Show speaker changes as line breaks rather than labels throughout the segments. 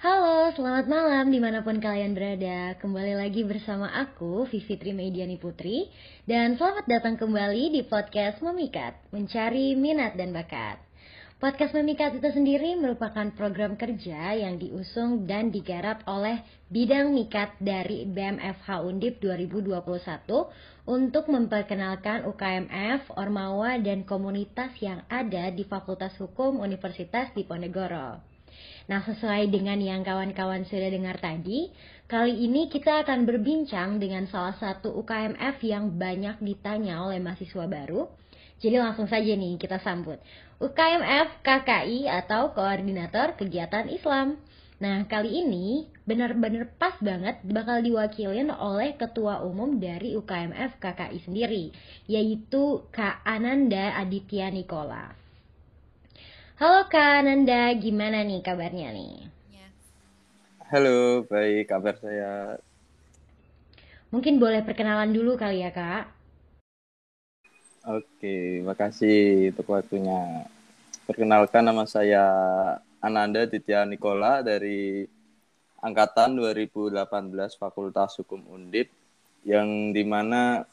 Halo, selamat malam di mana pun kalian berada. Kembali lagi bersama aku, Vivitri Mediani Putri. Dan selamat datang kembali di podcast Memikat, Mencari Minat dan Bakat. Podcast Memikat itu sendiri merupakan program kerja yang diusung dan digarap oleh Bidang Mikat dari BMFH Undip 2021 untuk memperkenalkan UKMF, Ormawa, dan komunitas yang ada di Fakultas Hukum Universitas Diponegoro. Nah, sesuai dengan yang kawan-kawan sudah dengar tadi, kali ini kita akan berbincang dengan salah satu UKMF yang banyak ditanya oleh mahasiswa baru. Jadi langsung saja nih kita sambut. UKMF KKI atau Koordinator Kegiatan Islam. Nah, kali ini benar-benar pas banget bakal diwakilin oleh Ketua Umum dari UKMF KKI sendiri, yaitu Kak Ananda Aditya Nikola. Halo Kak Nanda, gimana nih kabarnya nih?
Halo, baik kabar saya.
Mungkin boleh perkenalan dulu kali ya Kak?
Oke, makasih untuk waktunya. Perkenalkan nama saya Ananda Ditya Nikola dari Angkatan 2018 Fakultas Hukum Undip yang di mana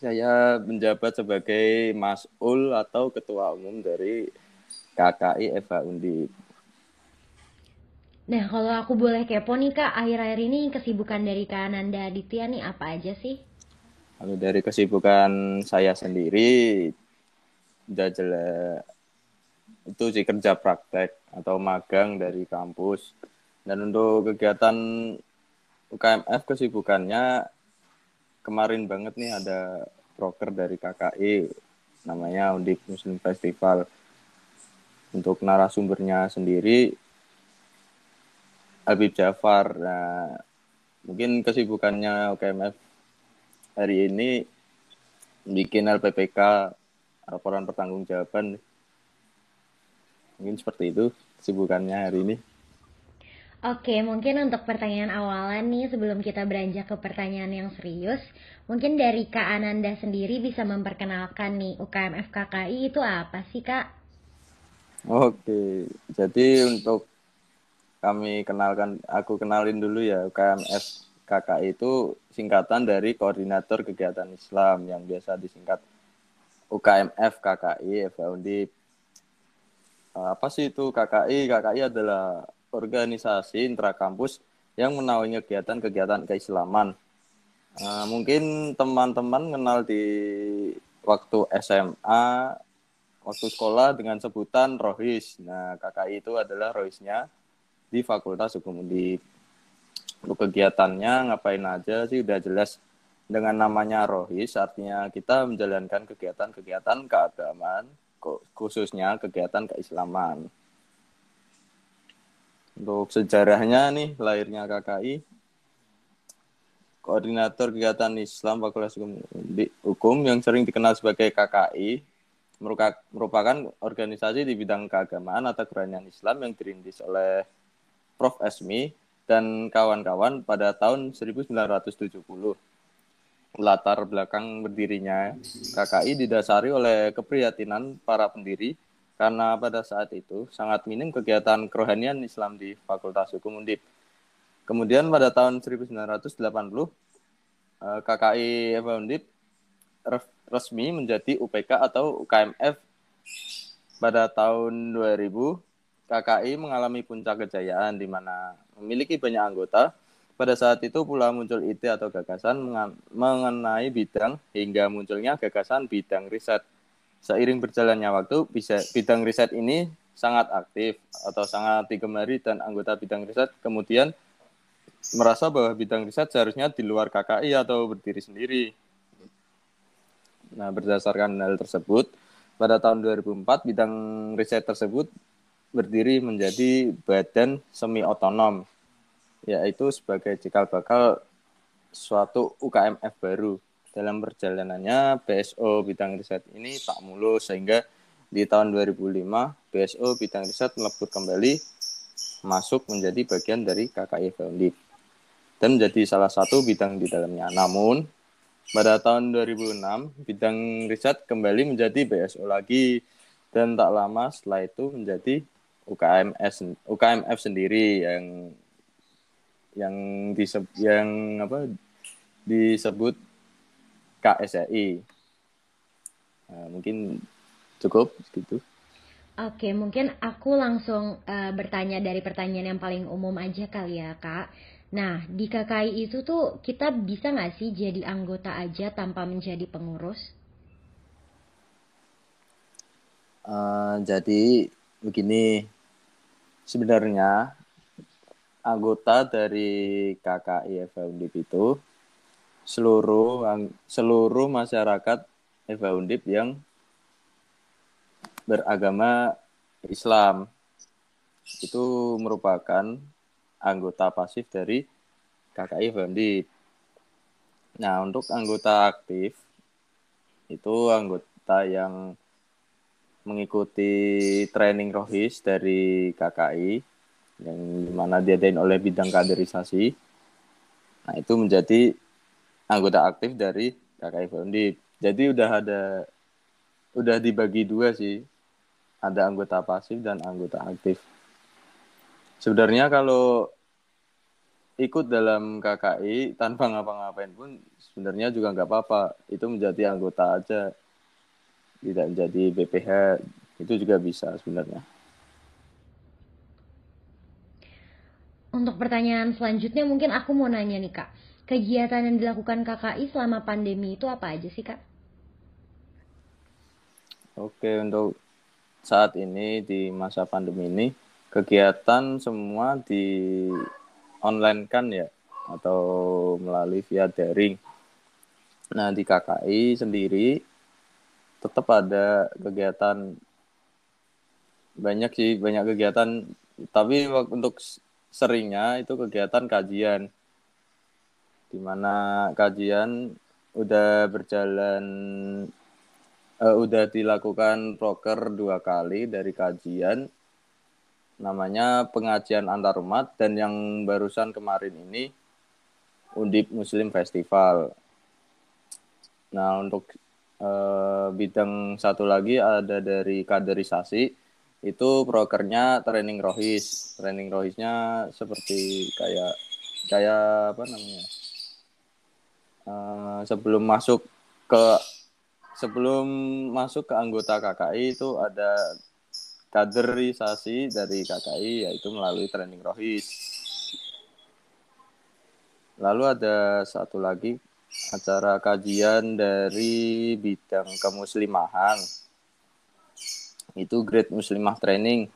saya menjabat sebagai mas'ul atau ketua umum dari KKI Eva Undi.
Nah, kalau aku boleh kepo nih Kak, akhir-akhir ini kesibukan dari Kak Nanda Aditya nih apa aja sih?
Kalau dari kesibukan saya sendiri, udah jelas itu sih kerja praktek atau magang dari kampus. Dan untuk kegiatan UKMF kesibukannya kemarin banget nih ada broker dari KKI namanya Undip Muslim Festival untuk narasumbernya sendiri Habib Jafar. Nah, mungkin kesibukannya UKMF hari ini bikin LPPK laporan pertanggungjawaban. Mungkin seperti itu kesibukannya hari ini.
Oke, mungkin untuk pertanyaan awalan nih sebelum kita beranjak ke pertanyaan yang serius, mungkin dari Kak Ananda sendiri bisa memperkenalkan nih UKMF KKI itu apa sih Kak?
Oke, jadi untuk kami kenalkan, aku kenalin dulu ya KMF KKI itu singkatan dari Koordinator Kegiatan Islam yang biasa disingkat UKMF KKI Undip. Apa sih itu KKI? KKI adalah organisasi intrakampus yang menaungi kegiatan-kegiatan keislaman. Nah, mungkin teman-teman kenal di waktu SMA waktu sekolah dengan sebutan Rohis. Nah, KKI itu adalah Rohisnya di Fakultas Hukum Undip. Untuk kegiatannya ngapain aja sih udah jelas dengan namanya Rohis artinya kita menjalankan kegiatan-kegiatan keagamaan khususnya kegiatan keislaman. Untuk sejarahnya nih lahirnya KKI koordinator kegiatan Islam Fakultas Hukum yang sering dikenal sebagai KKI merupakan organisasi di bidang keagamaan atau kerajaan Islam yang dirintis oleh Prof. Esmi dan kawan-kawan pada tahun 1970. Latar belakang berdirinya KKI didasari oleh keprihatinan para pendiri karena pada saat itu sangat minim kegiatan kerohanian Islam di Fakultas Hukum Undip. Kemudian pada tahun 1980 KKI Undip resmi menjadi UPK atau UKMF pada tahun 2000 KKI mengalami puncak kejayaan di mana memiliki banyak anggota. Pada saat itu pula muncul ide atau gagasan mengenai bidang hingga munculnya gagasan bidang riset. Seiring berjalannya waktu, bisa bidang riset ini sangat aktif atau sangat digemari dan anggota bidang riset kemudian merasa bahwa bidang riset seharusnya di luar KKI atau berdiri sendiri. Nah, berdasarkan hal tersebut, pada tahun 2004 bidang riset tersebut berdiri menjadi badan semi otonom, yaitu sebagai cikal bakal suatu UKMF baru. Dalam perjalanannya, BSO bidang riset ini tak mulus sehingga di tahun 2005 BSO bidang riset melebur kembali masuk menjadi bagian dari KKI Founding dan menjadi salah satu bidang di dalamnya. Namun pada tahun 2006, bidang riset kembali menjadi BSO lagi dan tak lama setelah itu menjadi UKMS UKMF sendiri yang yang disebut yang apa disebut KSEI. Nah, mungkin cukup gitu.
Oke, mungkin aku langsung uh, bertanya dari pertanyaan yang paling umum aja kali ya, Kak. Nah, di KKI itu tuh kita bisa nggak sih jadi anggota aja tanpa menjadi pengurus?
Uh, jadi begini, sebenarnya anggota dari KKI FUNDIP itu seluruh seluruh masyarakat FUNDIP yang beragama Islam itu merupakan anggota pasif dari KKI Bandi. Nah, untuk anggota aktif itu anggota yang mengikuti training rohis dari KKI yang mana diadain oleh bidang kaderisasi. Nah, itu menjadi anggota aktif dari KKI Bandi. Jadi udah ada udah dibagi dua sih ada anggota pasif dan anggota aktif. Sebenarnya kalau ikut dalam KKI tanpa ngapa-ngapain pun sebenarnya juga nggak apa-apa. Itu menjadi anggota aja, tidak menjadi BPH itu juga bisa sebenarnya.
Untuk pertanyaan selanjutnya mungkin aku mau nanya nih kak, kegiatan yang dilakukan KKI selama pandemi itu apa aja sih kak?
Oke untuk saat ini di masa pandemi ini kegiatan semua di online kan ya atau melalui via daring. Nah di KKI sendiri tetap ada kegiatan. Banyak sih banyak kegiatan. Tapi untuk seringnya itu kegiatan kajian. Di mana kajian udah berjalan uh, udah dilakukan proker dua kali dari kajian namanya pengajian antar umat dan yang barusan kemarin ini Undip Muslim Festival. Nah untuk uh, bidang satu lagi ada dari kaderisasi itu prokernya training rohis. Training rohisnya seperti kayak kayak apa namanya? Uh, sebelum masuk ke sebelum masuk ke anggota KKI itu ada kaderisasi dari KKI yaitu melalui training rohis. Lalu ada satu lagi acara kajian dari bidang kemuslimahan. Itu Great Muslimah Training.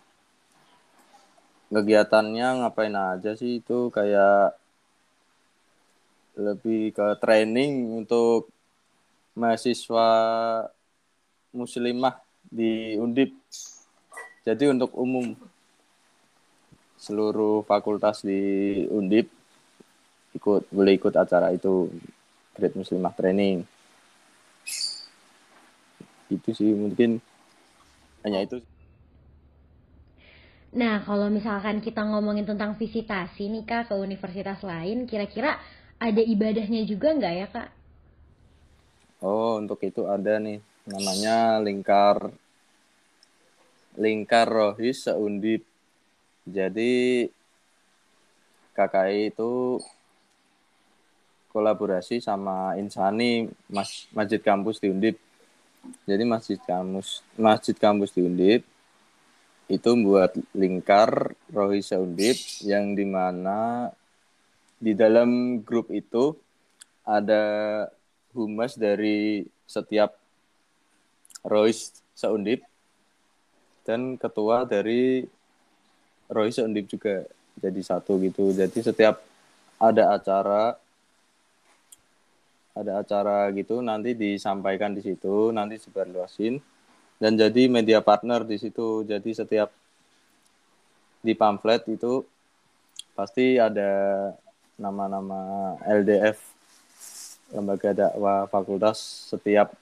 Kegiatannya ngapain aja sih itu kayak lebih ke training untuk mahasiswa muslimah di Undip. Jadi untuk umum seluruh fakultas di Undip ikut boleh ikut acara itu Great Muslimah Training. Itu sih mungkin hanya itu.
Nah, kalau misalkan kita ngomongin tentang visitasi nih Kak ke universitas lain, kira-kira ada ibadahnya juga nggak ya Kak?
Oh, untuk itu ada nih namanya lingkar lingkar rohis seundip. Jadi KKI itu kolaborasi sama Insani Mas, Masjid Kampus di Undip. Jadi Masjid Kampus Masjid Kampus di Undip itu buat lingkar rohis seundip yang di mana di dalam grup itu ada humas dari setiap Royce Seundip dan ketua dari Royce Seundip juga jadi satu gitu. Jadi setiap ada acara ada acara gitu nanti disampaikan di situ, nanti sebarluasin dan jadi media partner di situ. Jadi setiap di pamflet itu pasti ada nama-nama LDF lembaga dakwah fakultas setiap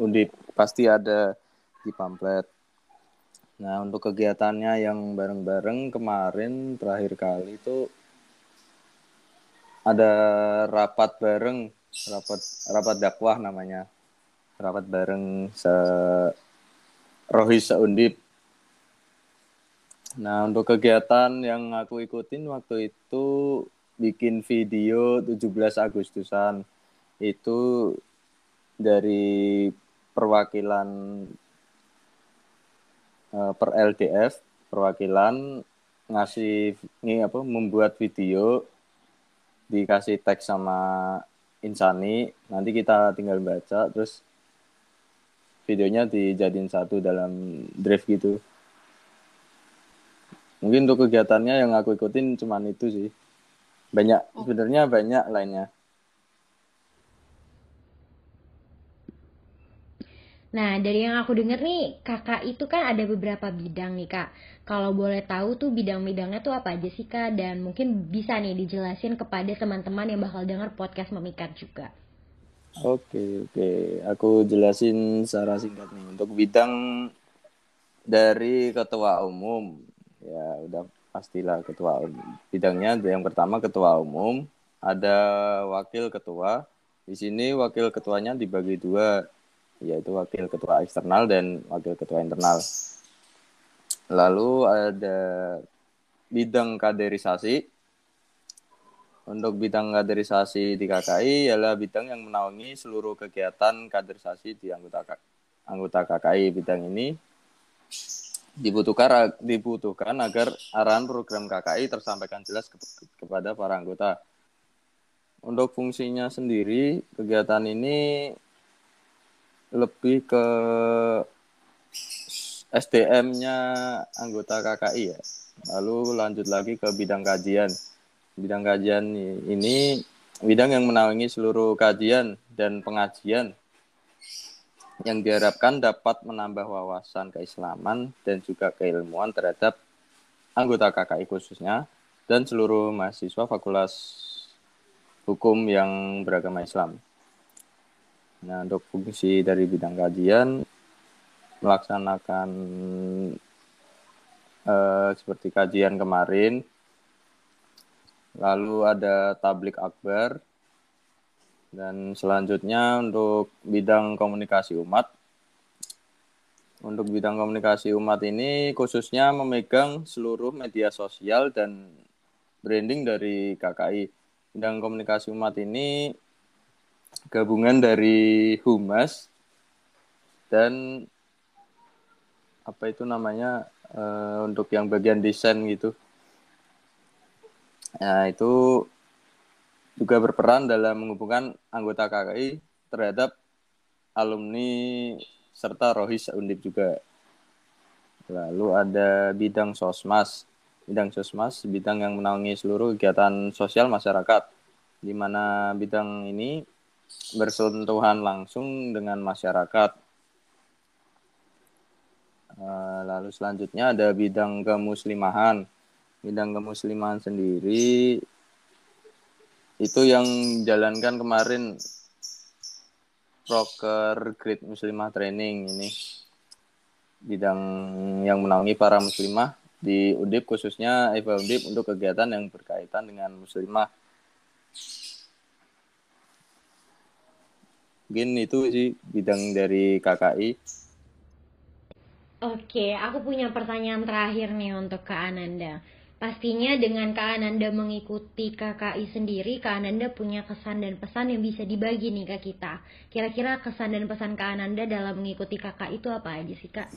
undip pasti ada di pamflet. Nah, untuk kegiatannya yang bareng-bareng kemarin terakhir kali itu ada rapat bareng, rapat rapat dakwah namanya. Rapat bareng se Rohis Seundip. Nah, untuk kegiatan yang aku ikutin waktu itu bikin video 17 Agustusan. Itu dari perwakilan uh, per LDF, perwakilan ngasih ini apa membuat video dikasih teks sama Insani, nanti kita tinggal baca terus videonya dijadiin satu dalam drive gitu. Mungkin untuk kegiatannya yang aku ikutin cuman itu sih. Banyak oh. sebenarnya banyak lainnya
Nah, dari yang aku denger nih, kakak itu kan ada beberapa bidang nih kak. Kalau boleh tahu tuh bidang-bidangnya tuh apa aja sih kak? Dan mungkin bisa nih dijelasin kepada teman-teman yang bakal denger podcast memikat juga.
Oke, oke. Aku jelasin secara singkat nih. Untuk bidang dari ketua umum, ya udah pastilah ketua umum. Bidangnya yang pertama ketua umum, ada wakil ketua. Di sini wakil ketuanya dibagi dua, yaitu wakil ketua eksternal dan wakil ketua internal. Lalu ada bidang kaderisasi. Untuk bidang kaderisasi di KKI ialah bidang yang menaungi seluruh kegiatan kaderisasi di anggota anggota KKI. Bidang ini dibutuhkan dibutuhkan agar arahan program KKI tersampaikan jelas ke, kepada para anggota. Untuk fungsinya sendiri, kegiatan ini lebih ke SDM-nya anggota KKI ya. Lalu lanjut lagi ke bidang kajian. Bidang kajian ini bidang yang menaungi seluruh kajian dan pengajian yang diharapkan dapat menambah wawasan keislaman dan juga keilmuan terhadap anggota KKI khususnya dan seluruh mahasiswa Fakultas Hukum yang beragama Islam. Nah, untuk fungsi dari bidang kajian melaksanakan eh, seperti kajian kemarin, lalu ada tablik akbar, dan selanjutnya untuk bidang komunikasi umat. Untuk bidang komunikasi umat ini khususnya memegang seluruh media sosial dan branding dari KKI. Bidang komunikasi umat ini gabungan dari humas dan apa itu namanya uh, untuk yang bagian desain gitu. Nah, itu juga berperan dalam menghubungkan anggota KKI terhadap alumni serta rohis undip juga. Lalu ada bidang sosmas. Bidang sosmas, bidang yang menaungi seluruh kegiatan sosial masyarakat, di mana bidang ini bersentuhan langsung dengan masyarakat. Eh, lalu selanjutnya ada bidang kemuslimahan. Bidang kemuslimahan sendiri itu yang jalankan kemarin proker Great Muslimah Training ini bidang yang menaungi para muslimah di Undip khususnya Eva Undip untuk kegiatan yang berkaitan dengan muslimah. Mungkin itu sih bidang dari KKI.
Oke, aku punya pertanyaan terakhir nih untuk Kak Ananda. Pastinya dengan Kak Ananda mengikuti KKI sendiri, Kak Ananda punya kesan dan pesan yang bisa dibagi nih ke kita. Kira-kira kesan dan pesan Kak Ananda dalam mengikuti KKI itu apa aja sih Kak?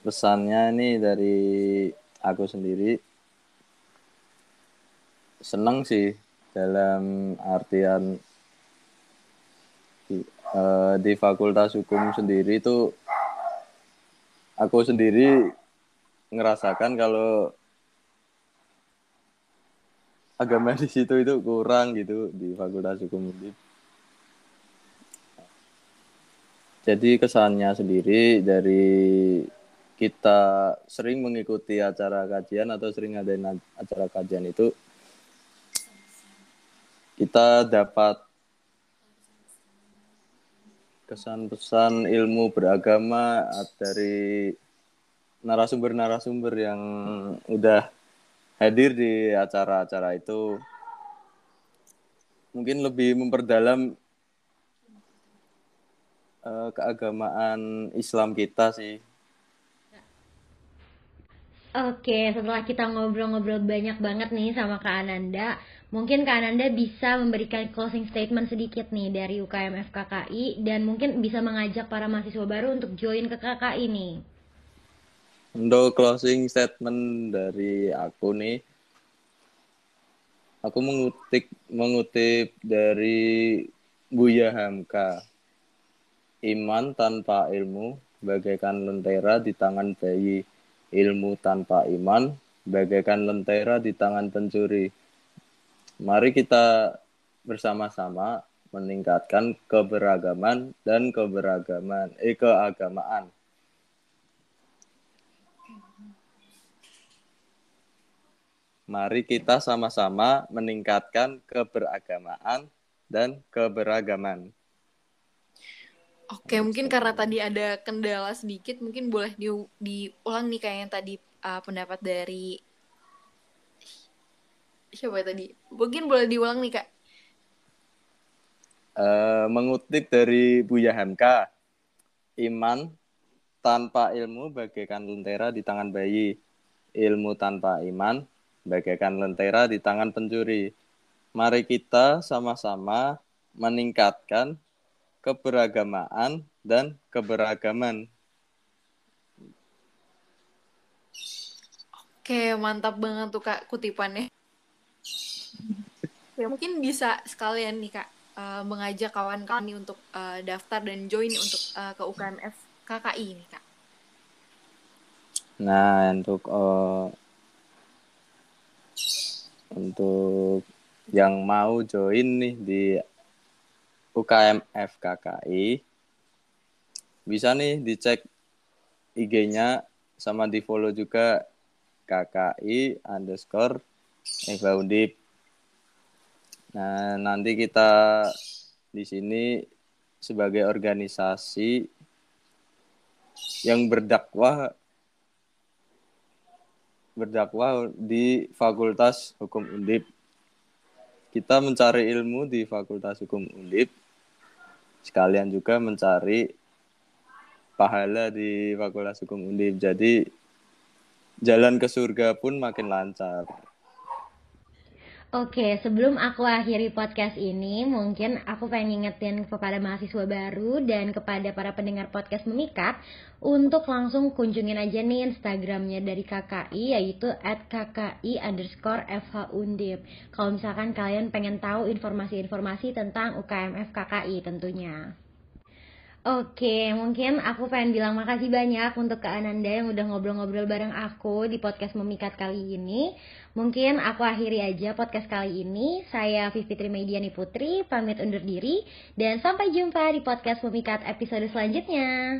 Pesannya nih dari aku sendiri, seneng sih dalam artian di, uh, di Fakultas Hukum sendiri itu aku sendiri ngerasakan kalau agama di situ itu kurang gitu di Fakultas Hukum Undip. Jadi kesannya sendiri dari kita sering mengikuti acara kajian atau sering ada acara kajian itu kita dapat kesan-pesan ilmu beragama dari narasumber-narasumber yang udah hadir di acara-acara itu mungkin lebih memperdalam uh, keagamaan Islam kita sih.
Oke, setelah kita ngobrol-ngobrol banyak banget nih sama Kak Ananda, mungkin Kak Ananda bisa memberikan closing statement sedikit nih dari UKM FKKI dan mungkin bisa mengajak para mahasiswa baru untuk join ke KKI nih.
Untuk closing statement dari aku nih, aku mengutip mengutip dari Buya Hamka. Iman tanpa ilmu bagaikan lentera di tangan bayi ilmu tanpa iman bagaikan lentera di tangan pencuri. Mari kita bersama-sama meningkatkan keberagaman dan keberagaman eh keagamaan. Mari kita sama-sama meningkatkan keberagamaan dan keberagaman.
Oke, mungkin karena tadi ada kendala sedikit, mungkin boleh di, diulang nih kayak tadi uh, pendapat dari siapa ya tadi? Mungkin boleh diulang nih kak.
Uh, mengutip dari Buya Hamka, iman tanpa ilmu bagaikan lentera di tangan bayi, ilmu tanpa iman bagaikan lentera di tangan pencuri. Mari kita sama-sama meningkatkan keberagamaan dan keberagaman.
Oke, mantap banget tuh Kak kutipannya. Ya, mungkin bisa sekalian nih Kak uh, mengajak kawan-kawan nih untuk uh, daftar dan join untuk uh, ke UKMF KKI nih Kak.
Nah, untuk uh, untuk yang mau join nih di UKM FKKI bisa nih dicek IG-nya sama di follow juga KKI underscore Eva Undip. Nah nanti kita di sini sebagai organisasi yang berdakwah berdakwah di Fakultas Hukum Undip. Kita mencari ilmu di Fakultas Hukum Undip sekalian juga mencari pahala di Fakultas Hukum Undip. Jadi jalan ke surga pun makin lancar.
Oke, sebelum aku akhiri podcast ini, mungkin aku pengen ngingetin kepada mahasiswa baru dan kepada para pendengar podcast Memikat untuk langsung kunjungin aja nih Instagramnya dari KKI yaitu at. Kalau misalkan kalian pengen tahu informasi-informasi tentang UKMF KKI tentunya. Oke, mungkin aku pengen bilang makasih banyak untuk Kak Ananda yang udah ngobrol-ngobrol bareng aku di podcast Memikat kali ini. Mungkin aku akhiri aja podcast kali ini. Saya Fitri Mediani Putri, pamit undur diri. Dan sampai jumpa di podcast Memikat episode selanjutnya.